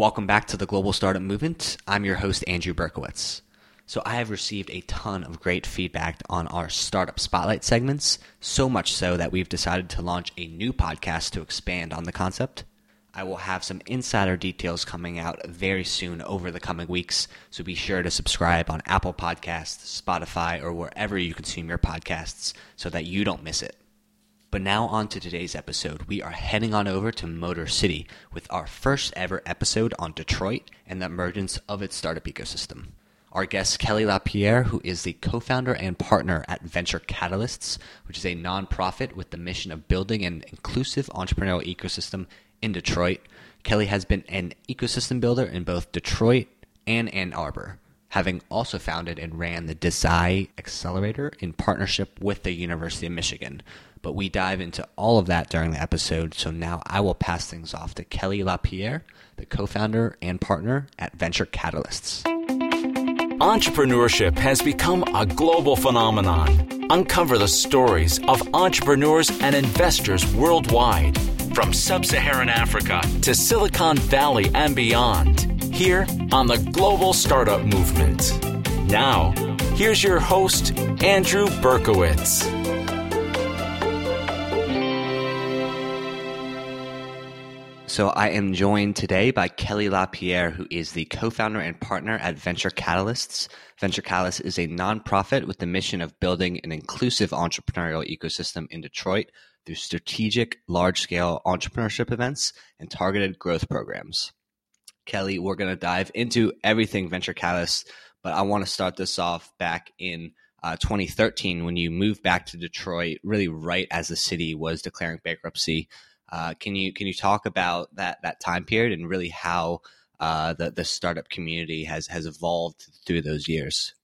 Welcome back to the Global Startup Movement. I'm your host, Andrew Berkowitz. So, I have received a ton of great feedback on our Startup Spotlight segments, so much so that we've decided to launch a new podcast to expand on the concept. I will have some insider details coming out very soon over the coming weeks, so be sure to subscribe on Apple Podcasts, Spotify, or wherever you consume your podcasts so that you don't miss it. But now, on to today's episode. We are heading on over to Motor City with our first ever episode on Detroit and the emergence of its startup ecosystem. Our guest, Kelly Lapierre, who is the co founder and partner at Venture Catalysts, which is a nonprofit with the mission of building an inclusive entrepreneurial ecosystem in Detroit. Kelly has been an ecosystem builder in both Detroit and Ann Arbor, having also founded and ran the Desai Accelerator in partnership with the University of Michigan. But we dive into all of that during the episode, so now I will pass things off to Kelly Lapierre, the co founder and partner at Venture Catalysts. Entrepreneurship has become a global phenomenon. Uncover the stories of entrepreneurs and investors worldwide, from sub Saharan Africa to Silicon Valley and beyond, here on the Global Startup Movement. Now, here's your host, Andrew Berkowitz. So I am joined today by Kelly Lapierre, who is the co-founder and partner at Venture Catalysts. Venture Catalysts is a nonprofit with the mission of building an inclusive entrepreneurial ecosystem in Detroit through strategic, large-scale entrepreneurship events and targeted growth programs. Kelly, we're going to dive into everything Venture Catalysts, but I want to start this off back in uh, 2013 when you moved back to Detroit, really right as the city was declaring bankruptcy. Uh, can you can you talk about that that time period and really how uh, the the startup community has has evolved through those years?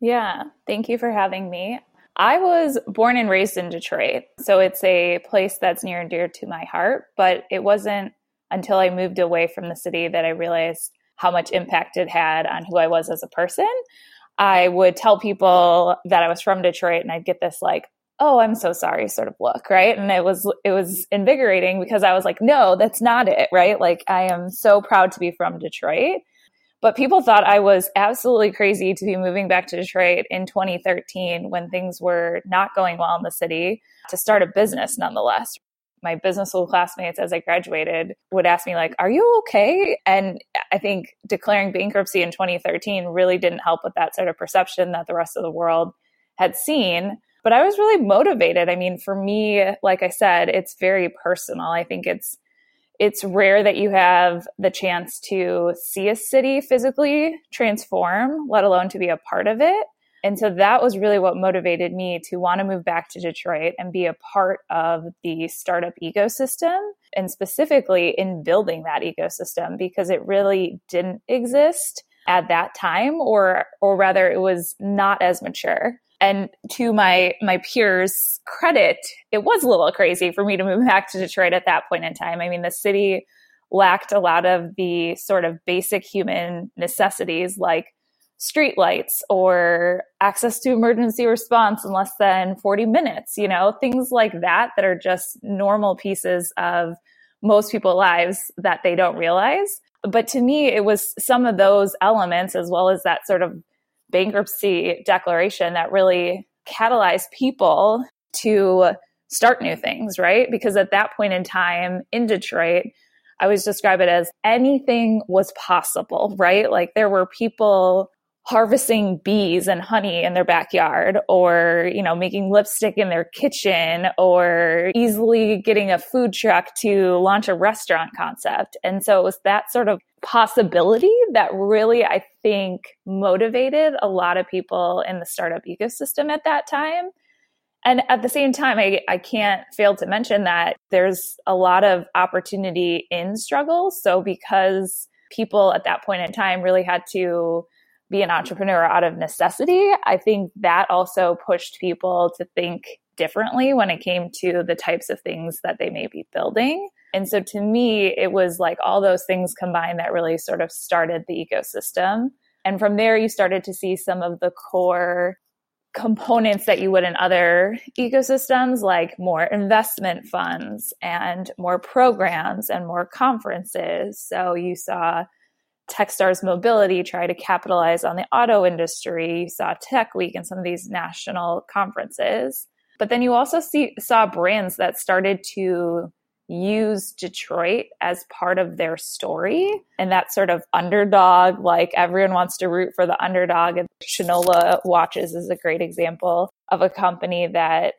Yeah, thank you for having me. I was born and raised in Detroit, so it's a place that's near and dear to my heart. But it wasn't until I moved away from the city that I realized how much impact it had on who I was as a person. I would tell people that I was from Detroit, and I'd get this like, oh i'm so sorry sort of look right? And it was it was invigorating because i was like no that's not it right? Like i am so proud to be from detroit. But people thought i was absolutely crazy to be moving back to detroit in 2013 when things were not going well in the city to start a business nonetheless. My business school classmates as i graduated would ask me like are you okay? And i think declaring bankruptcy in 2013 really didn't help with that sort of perception that the rest of the world had seen but I was really motivated. I mean, for me, like I said, it's very personal. I think it's it's rare that you have the chance to see a city physically transform, let alone to be a part of it. And so that was really what motivated me to want to move back to Detroit and be a part of the startup ecosystem and specifically in building that ecosystem because it really didn't exist at that time or or rather it was not as mature and to my my peers credit it was a little crazy for me to move back to detroit at that point in time. I mean the city lacked a lot of the sort of basic human necessities like streetlights or access to emergency response in less than 40 minutes you know things like that that are just normal pieces of most people's lives that they don't realize. But to me it was some of those elements as well as that sort of bankruptcy declaration that really catalyzed people to start new things, right? Because at that point in time in Detroit, I always describe it as anything was possible, right? Like there were people harvesting bees and honey in their backyard or you know making lipstick in their kitchen or easily getting a food truck to launch a restaurant concept. And so it was that sort of possibility that really i think motivated a lot of people in the startup ecosystem at that time. And at the same time I, I can't fail to mention that there's a lot of opportunity in struggle. So because people at that point in time really had to be an entrepreneur out of necessity, I think that also pushed people to think differently when it came to the types of things that they may be building. And so to me, it was like all those things combined that really sort of started the ecosystem. And from there, you started to see some of the core components that you would in other ecosystems, like more investment funds and more programs and more conferences. So you saw Techstars Mobility try to capitalize on the auto industry. You saw Tech Week and some of these national conferences. But then you also see, saw brands that started to use Detroit as part of their story and that sort of underdog, like everyone wants to root for the underdog. And Shinola Watches is a great example of a company that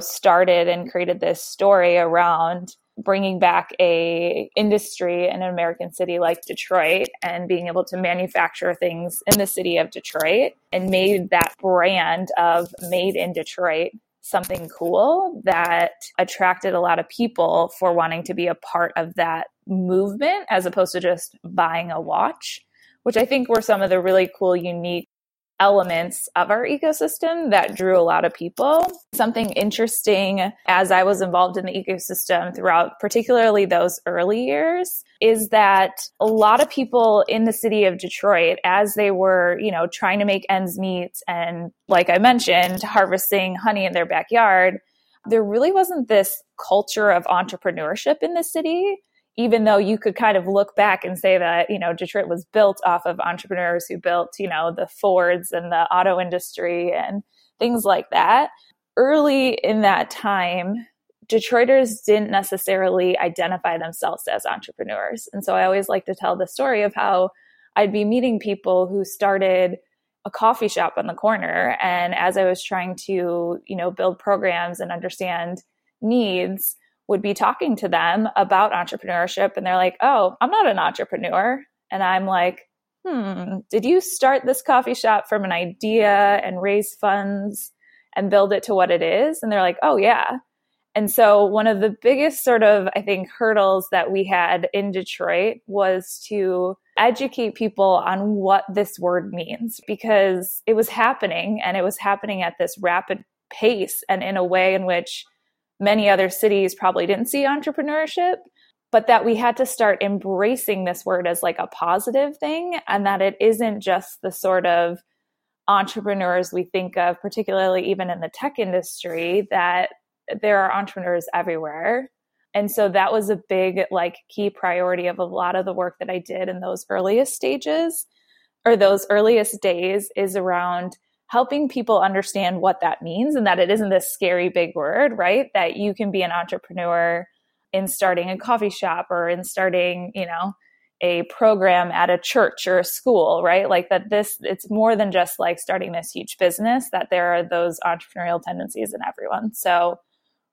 started and created this story around bringing back a industry in an American city like Detroit and being able to manufacture things in the city of Detroit and made that brand of made in Detroit something cool that attracted a lot of people for wanting to be a part of that movement as opposed to just buying a watch, which I think were some of the really cool, unique elements of our ecosystem that drew a lot of people. Something interesting as I was involved in the ecosystem throughout, particularly those early years, is that a lot of people in the city of Detroit, as they were, you know, trying to make ends meet and, like I mentioned, harvesting honey in their backyard, there really wasn't this culture of entrepreneurship in the city even though you could kind of look back and say that you know Detroit was built off of entrepreneurs who built you know the Fords and the auto industry and things like that early in that time Detroiters didn't necessarily identify themselves as entrepreneurs. And so I always like to tell the story of how I'd be meeting people who started a coffee shop on the corner. And as I was trying to you know build programs and understand needs would be talking to them about entrepreneurship and they're like, oh, I'm not an entrepreneur. And I'm like, hmm, did you start this coffee shop from an idea and raise funds and build it to what it is? And they're like, oh, yeah. And so, one of the biggest sort of, I think, hurdles that we had in Detroit was to educate people on what this word means because it was happening and it was happening at this rapid pace and in a way in which many other cities probably didn't see entrepreneurship, but that we had to start embracing this word as like a positive thing and that it isn't just the sort of entrepreneurs we think of, particularly even in the tech industry, that there are entrepreneurs everywhere. And so that was a big, like, key priority of a lot of the work that I did in those earliest stages or those earliest days is around helping people understand what that means and that it isn't this scary big word, right? That you can be an entrepreneur in starting a coffee shop or in starting, you know, a program at a church or a school, right? Like that this it's more than just like starting this huge business that there are those entrepreneurial tendencies in everyone. So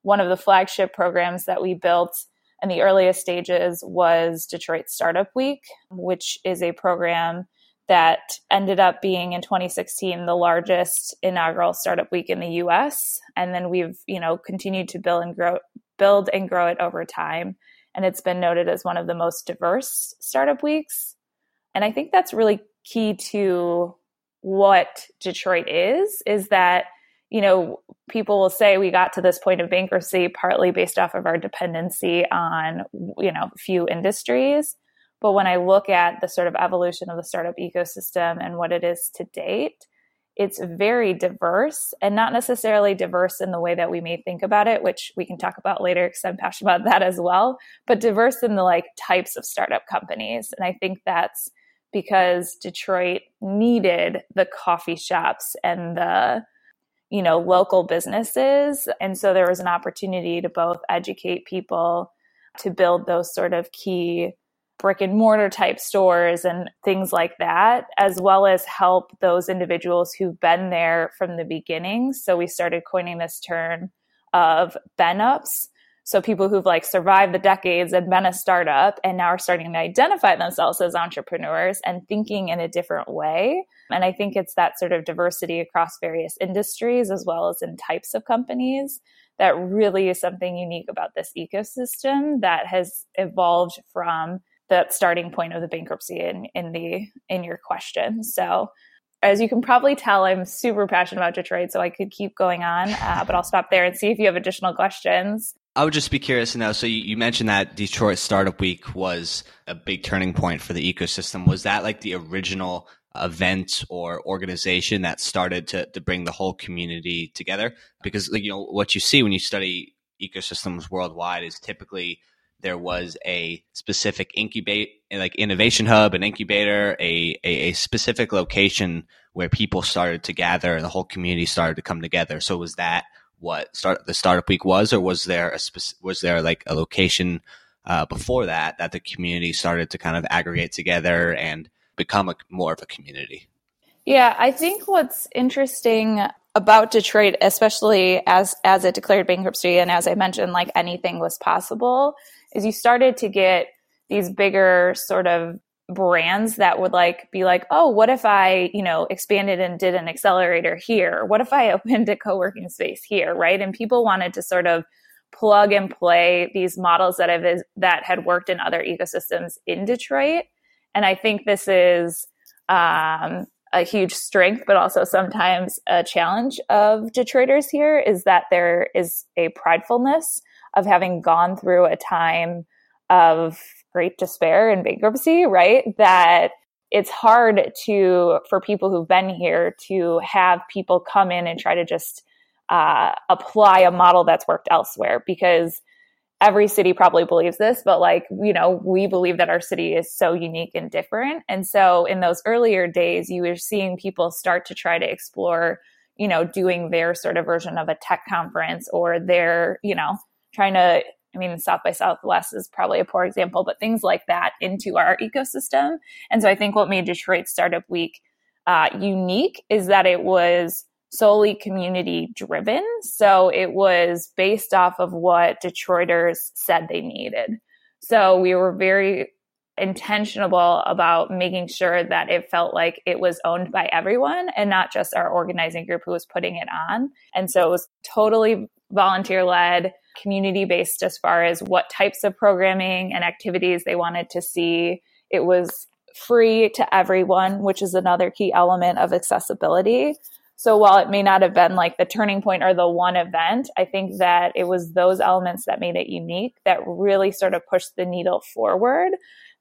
one of the flagship programs that we built in the earliest stages was Detroit Startup Week, which is a program that ended up being in 2016 the largest inaugural startup week in the US and then we've you know continued to build and grow build and grow it over time. And it's been noted as one of the most diverse startup weeks. And I think that's really key to what Detroit is is that you know people will say we got to this point of bankruptcy partly based off of our dependency on you know few industries but when I look at the sort of evolution of the startup ecosystem and what it is to date, it's very diverse and not necessarily diverse in the way that we may think about it, which we can talk about later because I'm passionate about that as well, but diverse in the like types of startup companies. And I think that's because Detroit needed the coffee shops and the you know local businesses and so there was an opportunity to both educate people to build those sort of key brick and mortar type stores and things like that, as well as help those individuals who've been there from the beginning. So we started coining this term of Ben ups. So people who've like survived the decades and been a startup and now are starting to identify themselves as entrepreneurs and thinking in a different way. And I think it's that sort of diversity across various industries as well as in types of companies that really is something unique about this ecosystem that has evolved from starting point of the bankruptcy in in the in your question. So as you can probably tell, I'm super passionate about Detroit, so I could keep going on, uh, but I'll stop there and see if you have additional questions. I would just be curious to know. So you, you, mentioned that Detroit Startup Week was a big turning point for the ecosystem. Was that like the original event or organization that started to, to bring the whole community together? Because like, you know what you see when you study ecosystems worldwide is typically there was a specific incubate like innovation hub, an incubator, a, a, a specific location where people started to gather and the whole community started to come together. So was that what start the startup week was, or was there a spec- was there like a location uh, before that that the community started to kind of aggregate together and become a, more of a community? Yeah, I think what's interesting about Detroit, especially as as it declared bankruptcy, and as I mentioned, like anything was possible, is you started to get these bigger sort of brands that would like be like, oh, what if I, you know, expanded and did an accelerator here? What if I opened a co-working space here, right? And people wanted to sort of plug and play these models that have that had worked in other ecosystems in Detroit. And I think this is um, a huge strength, but also sometimes a challenge of Detroiters here is that there is a pridefulness of having gone through a time of great despair and bankruptcy, right? That it's hard to for people who've been here to have people come in and try to just uh, apply a model that's worked elsewhere because every city probably believes this but like you know we believe that our city is so unique and different and so in those earlier days you were seeing people start to try to explore you know doing their sort of version of a tech conference or their you know trying to I mean, South by Southwest is probably a poor example, but things like that into our ecosystem. And so I think what made Detroit Startup Week uh, unique is that it was solely community driven. So it was based off of what Detroiters said they needed. So we were very intentional about making sure that it felt like it was owned by everyone and not just our organizing group who was putting it on. And so it was totally volunteer led community based as far as what types of programming and activities they wanted to see. It was free to everyone, which is another key element of accessibility. So while it may not have been like the turning point or the one event, I think that it was those elements that made it unique that really sort of pushed the needle forward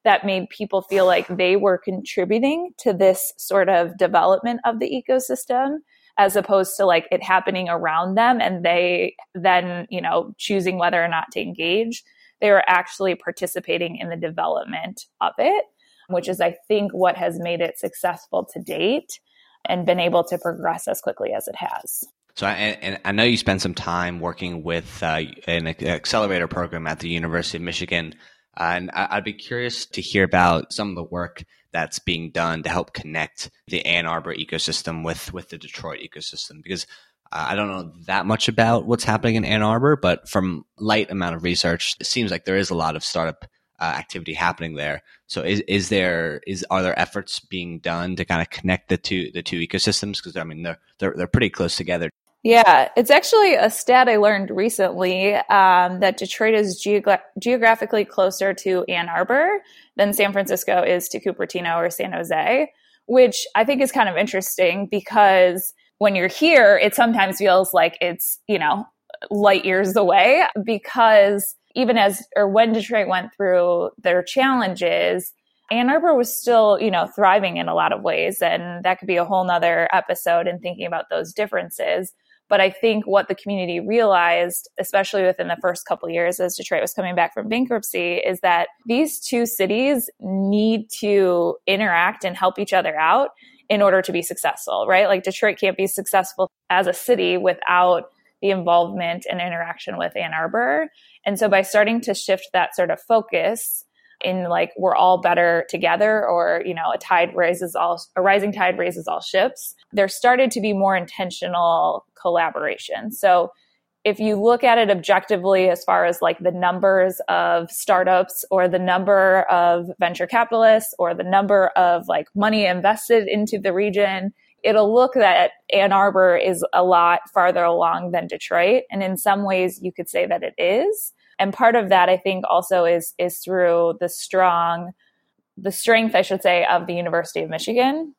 that made people feel like they were contributing to this sort of development of the ecosystem as opposed to like it happening around them and they then, you know, choosing whether or not to engage. They were actually participating in the development of it, which is, I think, what has made it successful to date and been able to progress as quickly as it has. So, and, and I know you spent some time working with uh, an accelerator program at the University of Michigan. And I'd be curious to hear about some of the work that's being done to help connect the Ann Arbor ecosystem with with the Detroit ecosystem because I don't know that much about what's happening in Ann Arbor, but from light amount of research, it seems like there is a lot of startup uh, activity happening there. So is is there is are there efforts being done to kind of connect the two the two ecosystems because I mean they're they're they're pretty close together. Yeah, it's actually a stat I learned recently um, that Detroit is geogra- geographically closer to Ann Arbor than San Francisco is to Cupertino or San Jose, which I think is kind of interesting because when you're here, it sometimes feels like it's, you know, light years away because even as or when Detroit went through their challenges, Ann Arbor was still, you know, thriving in a lot of ways. And that could be a whole nother episode in thinking about those differences. But I think what the community realized, especially within the first couple years as Detroit was coming back from bankruptcy, is that these two cities need to interact and help each other out in order to be successful, right? Like Detroit can't be successful as a city without the involvement and interaction with Ann Arbor. And so by starting to shift that sort of focus, in like we're all better together or you know a tide raises all a rising tide raises all ships there started to be more intentional collaboration. So if you look at it objectively as far as like the numbers of startups or the number of venture capitalists or the number of like money invested into the region it'll look that Ann Arbor is a lot farther along than Detroit. And in some ways you could say that it is. And part of that i think also is is through the strong the strength i should say of the university of michigan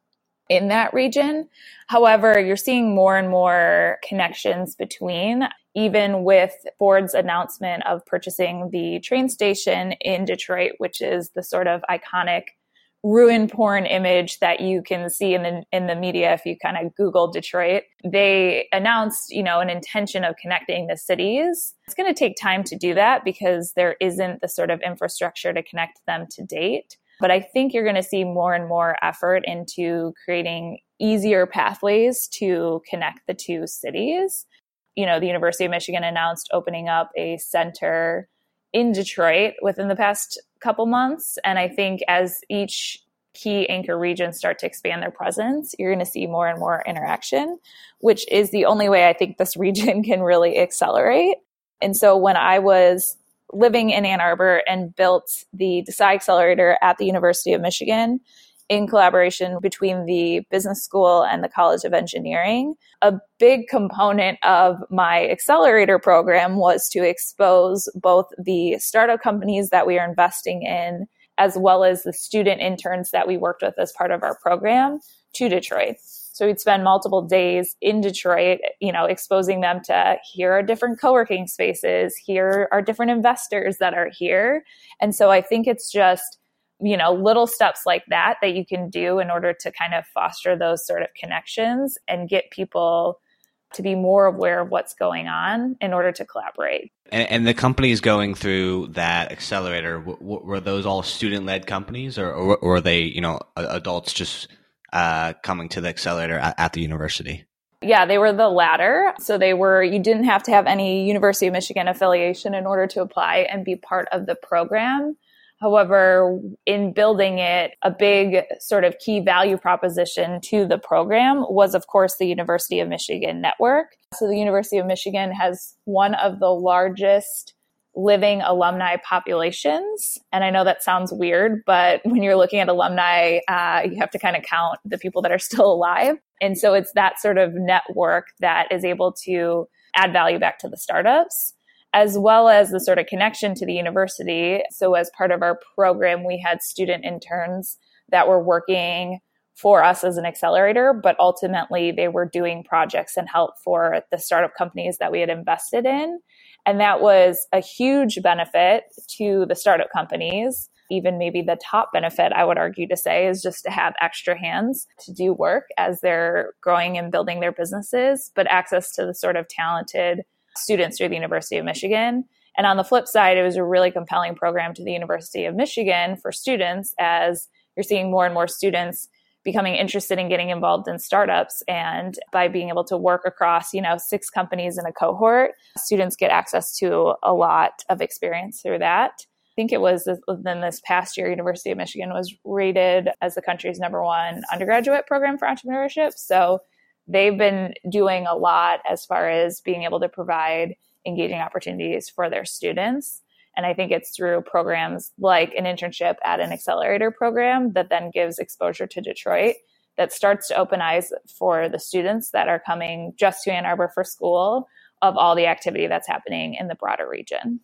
in that region. However you're seeing more and more connections between even with ford's announcement of purchasing the train station in detroit which is the sort of iconic ruin porn image that you can see in the in the media if you kind of google detroit. They announced you know an intention of connecting the cities. It's going to take time to do that because there isn't the sort of infrastructure to connect them to date but i think you're going to see more and more effort into creating easier pathways to connect the two cities you know the university of michigan announced opening up a center in Detroit within the past couple months. And I think as each key anchor regions start to expand their presence, you're going to see more and more interaction, which is the only way I think this region can really accelerate. And so when I was living in Ann Arbor and built the Desai Accelerator at the University of Michigan, in collaboration between the business school and the College of Engineering. A big component of my accelerator program was to expose both the startup companies that we are investing in, as well as the student interns that we worked with as part of our program to Detroit. So we'd spend multiple days in Detroit, you know, exposing them to here are different co-working spaces, here are different investors that are here. And so I think it's just you know, little steps like that that you can do in order to kind of foster those sort of connections and get people to be more aware of what's going on in order to collaborate. And, and the companies going through that accelerator w- w- were those all student-led companies, or, or, or, were they, you know, adults just uh, coming to the accelerator at, at the university? Yeah, they were the latter. So they were, you didn't have to have any University of Michigan affiliation in order to apply and be part of the program. However, in building it, a big sort of key value proposition to the program was, of course, the University of Michigan network. So the University of Michigan has one of the largest living alumni populations. And I know that sounds weird, but when you're looking at alumni, uh, you have to kind of count the people that are still alive. And so it's that sort of network that is able to add value back to the startups as well as the sort of connection to the university. So, as part of our program, we had student interns that were working for us as an accelerator, but ultimately they were doing projects and help for the startup companies that we had invested in. And that was a huge benefit to the startup companies. Even maybe the top benefit, I would argue to say, is just to have extra hands to do work as they're growing and building their businesses, but access to the sort of talented students through the University of Michigan. And on the flip side, it was a really compelling program to the University of Michigan for students as you're seeing more and more students becoming interested in getting involved in startups and by being able to work across you know six companies in a cohort students get access to a lot of experience through that i think it was within this past year university of michigan was rated as the country's number one undergraduate program for entrepreneurship so they've been doing a lot as far as being able to provide engaging opportunities for their students. And I think it's through programs like an internship at an accelerator program that then gives exposure to Detroit that starts to open eyes for the students that are coming just to Ann Arbor for school of all the activity that's happening in the broader region.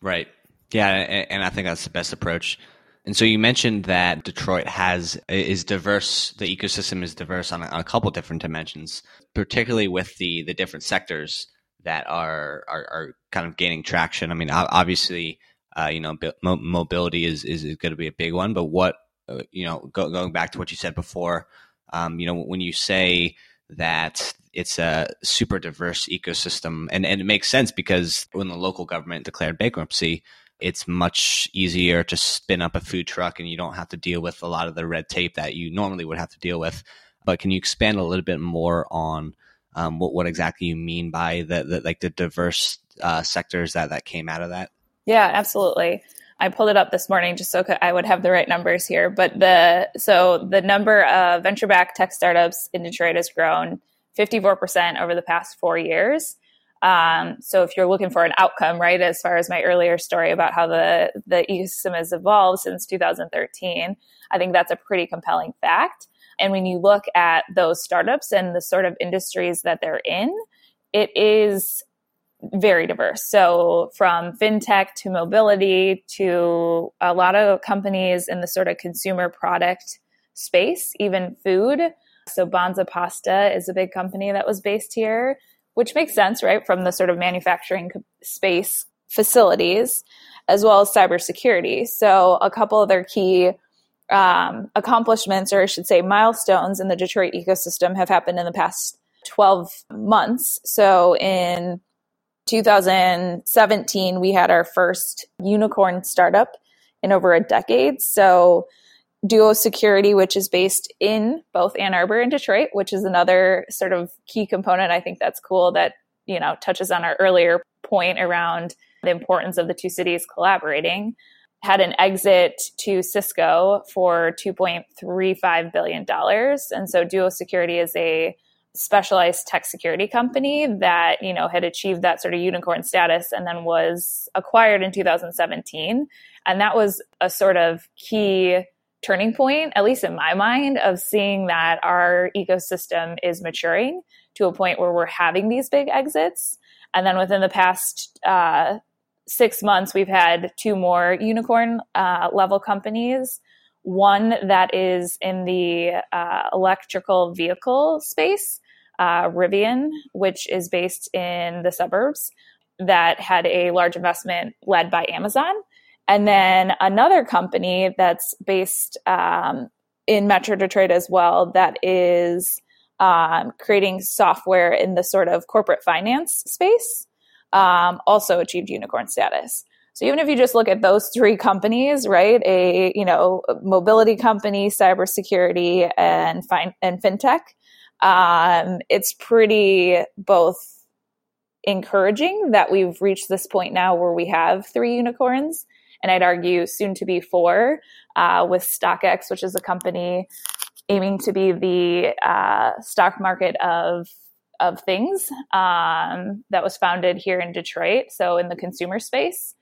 Right. Yeah. And I think that's the best approach. And so you mentioned that Detroit has is diverse. The ecosystem is diverse on a, on a couple different dimensions, particularly with the the different sectors that are are, are kind of gaining traction. I mean, obviously, uh, you know, mobility is is going to be a big one. But what uh, you know, go, going back to what you said before, um, you know, when you say that it's a super diverse ecosystem, and and it makes sense because when the local government declared bankruptcy it's much easier to spin up a food truck and you don't have to deal with a lot of the red tape that you normally would have to deal with. But can you expand a little bit more on um, what, what exactly you mean by the, the like the diverse uh, sectors that, that came out of that? Yeah, absolutely. I pulled it up this morning just so I would have the right numbers here. But the so the number of venture-backed tech startups in Detroit has grown 54% over the past four years. Um, so if you're looking for an outcome, right, as far as my earlier story about how the, the ecosystem has evolved since 2013, I think that's a pretty compelling fact. And when you look at those startups and the sort of industries that they're in, it is very diverse. So from fintech to mobility to a lot of companies in the sort of consumer product space, even food. So Banza Pasta is a big company that was based here which makes sense, right, from the sort of manufacturing space facilities, as well as cybersecurity. So, a couple of their key um, accomplishments, or I should say, milestones in the Detroit ecosystem have happened in the past 12 months. So in 2017, we had our first unicorn startup in over a decade. So Duo Security, which is based in both Ann Arbor and Detroit, which is another sort of key component. I think that's cool that, you know, touches on our earlier point around the importance of the two cities collaborating had an exit to Cisco for $2.35 billion. And so Duo Security is a specialized tech security company that, you know, had achieved that sort of unicorn status and then was acquired in 2017. And that was a sort of key turning point, at least in my mind, of seeing that our ecosystem is maturing to a point where we're having these big exits. And then within the past uh, six months, we've had two more unicorn uh, level companies. One that is in the uh, electrical vehicle space, uh, Rivian, which is based in the suburbs, that had a large investment led by Amazon. And then another company that's based um, in Metro Detroit as well, that is um, creating software in the sort of corporate finance space um, also achieved unicorn status. So even if you just look at those three companies, right, a you know mobility company, cybersecurity, and fine and fintech, um, it's pretty both encouraging that we've reached this point now where we have three unicorns, and I'd argue soon to be four, uh, with StockX, which is a company aiming to be the uh, stock market of of things um, that was founded here in Detroit. So in the consumer space,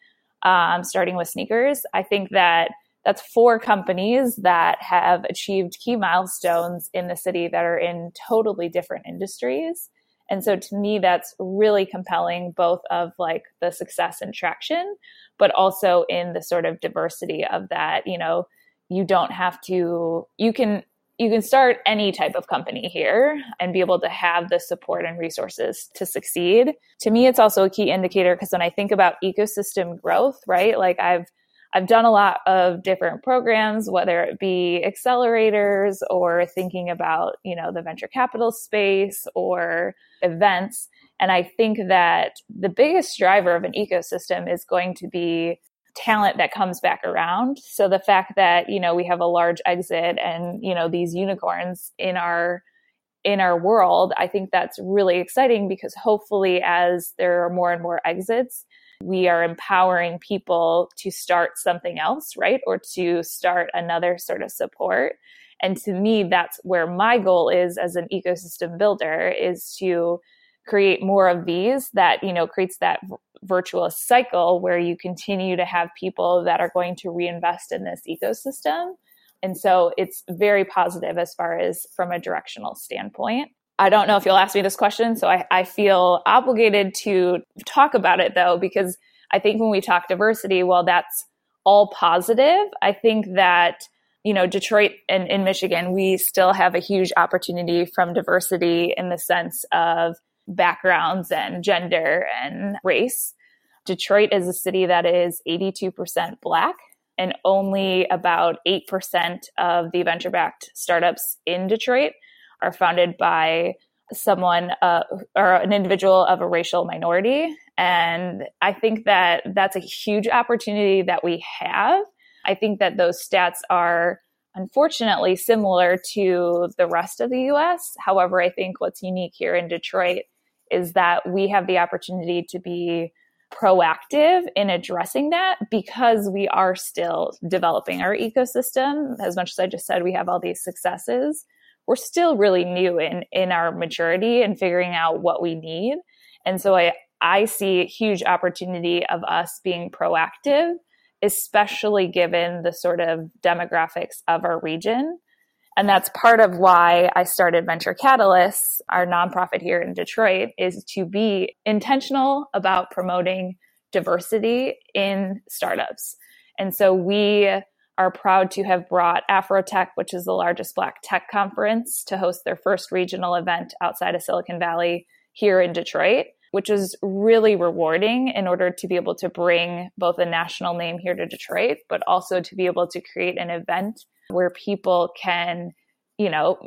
um, starting with sneakers, I think that that's four companies that have achieved key milestones in the city that are in totally different industries. And so to me, that's really compelling, both of like the success and traction, but also in the sort of diversity of that. You know, you don't have to, you can you can start any type of company here and be able to have the support and resources to succeed. To me, it's also a key indicator because when I think about ecosystem growth, right? Like I've I've done a lot of different programs, whether it be accelerators or thinking about, you know, the venture capital space or events. And I think that the biggest driver of an ecosystem is going to be talent that comes back around. So the fact that, you know, we have a large exit and, you know, these unicorns in our in our world, I think that's really exciting because hopefully as there are more and more exits, we are empowering people to start something else, right? Or to start another sort of support. And to me, that's where my goal is as an ecosystem builder is to create more of these that you know creates that virtuous cycle where you continue to have people that are going to reinvest in this ecosystem. And so it's very positive as far as from a directional standpoint. I don't know if you'll ask me this question so I, I feel obligated to talk about it though because i think when we talk diversity well that's all positive i think that you know, Detroit and in Michigan, we still have a huge opportunity from diversity in the sense of backgrounds and gender and race. Detroit is a city that is 82% Black, and only about 8% of the venture backed startups in Detroit are founded by someone uh, or an individual of a racial minority. And I think that that's a huge opportunity that we have. I think that those stats are unfortunately similar to the rest of the US. However, I think what's unique here in Detroit is that we have the opportunity to be proactive in addressing that because we are still developing our ecosystem. As much as I just said, we have all these successes. We're still really new in, in our maturity and figuring out what we need. And so I, I see a huge opportunity of us being proactive, especially given the sort of demographics of our region and that's part of why I started Venture Catalysts, our nonprofit here in Detroit, is to be intentional about promoting diversity in startups. And so we are proud to have brought Afrotech, which is the largest Black tech conference, to host their first regional event outside of Silicon Valley here in Detroit. Which is really rewarding in order to be able to bring both a national name here to Detroit, but also to be able to create an event where people can you know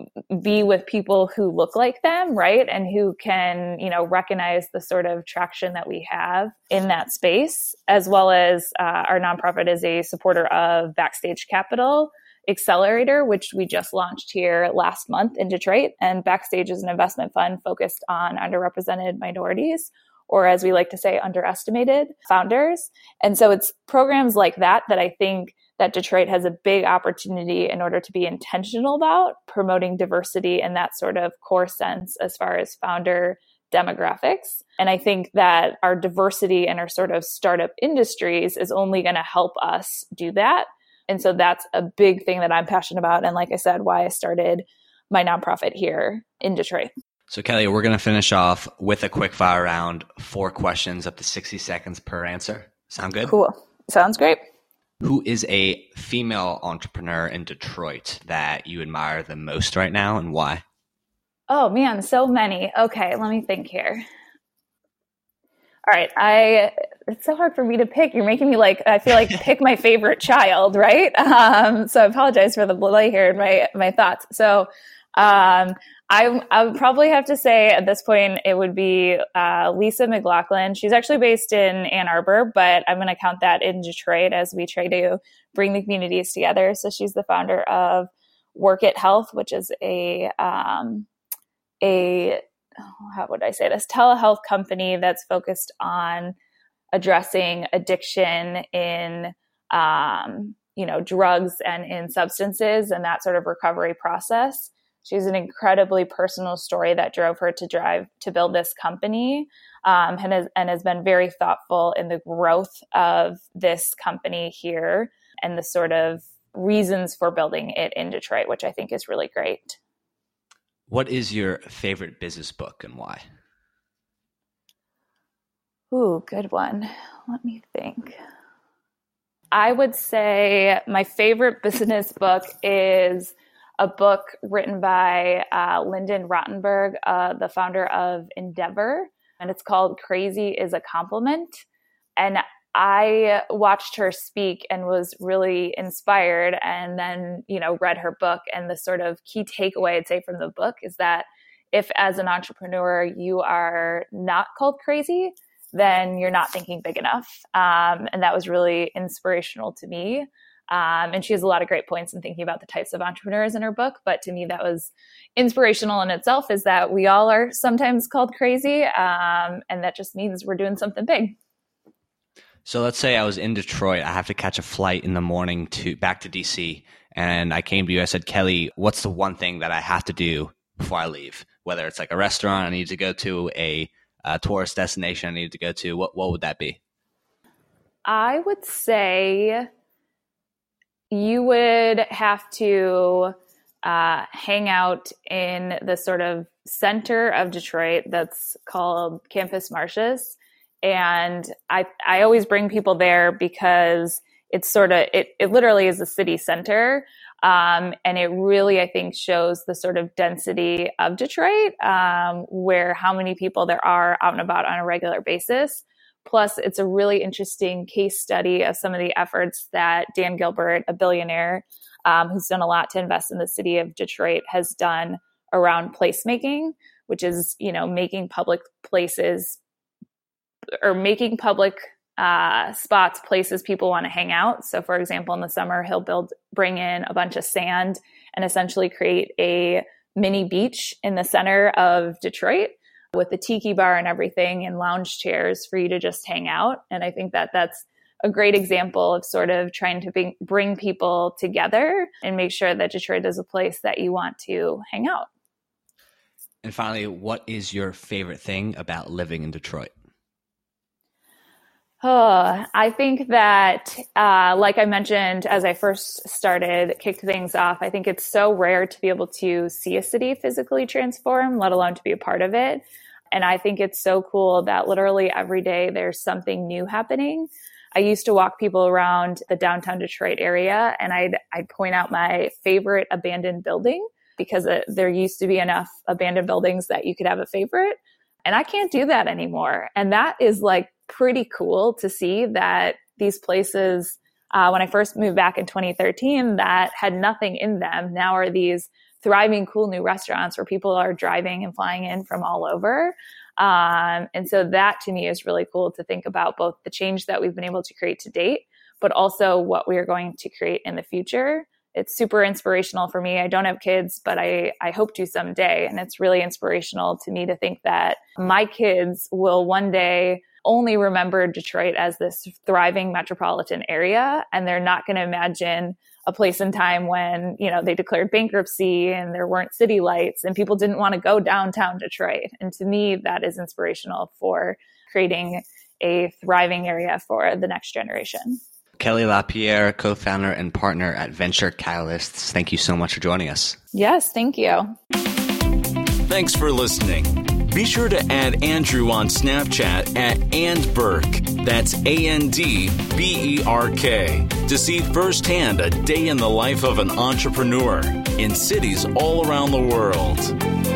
be with people who look like them right? And who can you know recognize the sort of traction that we have in that space as well as uh, our nonprofit is a supporter of backstage capital accelerator which we just launched here last month in detroit and backstage is an investment fund focused on underrepresented minorities or as we like to say underestimated founders and so it's programs like that that i think that Detroit has a big opportunity in order to be intentional about promoting diversity in that sort of core sense as far as founder demographics. And I think that our diversity and our sort of startup industries is only going to help us do that. And so that's a big thing that I'm passionate about. And like I said, why I started my nonprofit here in Detroit. So, Kelly, we're going to finish off with a quick fire round, four questions up to 60 seconds per answer. Sound good? Cool. Sounds great who is a female entrepreneur in Detroit that you admire the most right now and why? Oh man, so many. Okay, let me think here. All right, I it's so hard for me to pick. You're making me like I feel like pick my favorite child, right? Um, so I apologize for the delay here in my my thoughts. So um, I, I would probably have to say at this point it would be uh, Lisa McLaughlin. She's actually based in Ann Arbor, but I'm going to count that in Detroit as we try to bring the communities together. So she's the founder of Workit Health, which is a um, a how would I say this telehealth company that's focused on addressing addiction in um, you know drugs and in substances and that sort of recovery process She's an incredibly personal story that drove her to drive to build this company um, and, has, and has been very thoughtful in the growth of this company here and the sort of reasons for building it in Detroit, which I think is really great. What is your favorite business book and why? Ooh, good one. Let me think. I would say my favorite business book is a book written by uh, Linda Rottenberg, uh, the founder of Endeavor, and it's called Crazy is a Compliment. And I watched her speak and was really inspired, and then, you know, read her book. And the sort of key takeaway I'd say from the book is that if, as an entrepreneur, you are not called crazy, then you're not thinking big enough. Um, and that was really inspirational to me. Um, and she has a lot of great points in thinking about the types of entrepreneurs in her book. But to me, that was inspirational in itself is that we all are sometimes called crazy. Um, and that just means we're doing something big. So let's say I was in Detroit. I have to catch a flight in the morning to back to DC. And I came to you. I said, Kelly, what's the one thing that I have to do before I leave? Whether it's like a restaurant I need to go to, a, a tourist destination I need to go to, what, what would that be? I would say you would have to uh, hang out in the sort of center of Detroit that's called Campus Martius. And I, I always bring people there because it's sort of, it, it literally is a city center. Um, and it really, I think, shows the sort of density of Detroit, um, where how many people there are out and about on a regular basis. Plus, it's a really interesting case study of some of the efforts that Dan Gilbert, a billionaire um, who's done a lot to invest in the city of Detroit, has done around placemaking, which is, you know, making public places or making public uh, spots places people want to hang out. So, for example, in the summer, he'll build, bring in a bunch of sand and essentially create a mini beach in the center of Detroit with the tiki bar and everything and lounge chairs for you to just hang out. And I think that that's a great example of sort of trying to bring, bring people together and make sure that Detroit is a place that you want to hang out. And finally, what is your favorite thing about living in Detroit? Oh, I think that, uh, like I mentioned as I first started, kicked things off, I think it's so rare to be able to see a city physically transform, let alone to be a part of it. And I think it's so cool that literally every day there's something new happening. I used to walk people around the downtown Detroit area and I'd, I'd point out my favorite abandoned building because it, there used to be enough abandoned buildings that you could have a favorite. And I can't do that anymore. And that is like pretty cool to see that these places, uh, when I first moved back in 2013, that had nothing in them now are these thriving, cool new restaurants where people are driving and flying in from all over. Um, and so that to me is really cool to think about both the change that we've been able to create to date, but also what we are going to create in the future. It's super inspirational for me. I don't have kids, but I, I hope to someday. And it's really inspirational to me to think that my kids will one day only remember Detroit as this thriving metropolitan area. And they're not going to imagine a place in time when, you know, they declared bankruptcy and there weren't city lights and people didn't want to go downtown Detroit. And to me, that is inspirational for creating a thriving area for the next generation. Kelly Lapierre, co founder and partner at Venture Catalysts. Thank you so much for joining us. Yes, thank you. Thanks for listening. Be sure to add Andrew on Snapchat at andberk. That's A N D B E R K to see firsthand a day in the life of an entrepreneur in cities all around the world.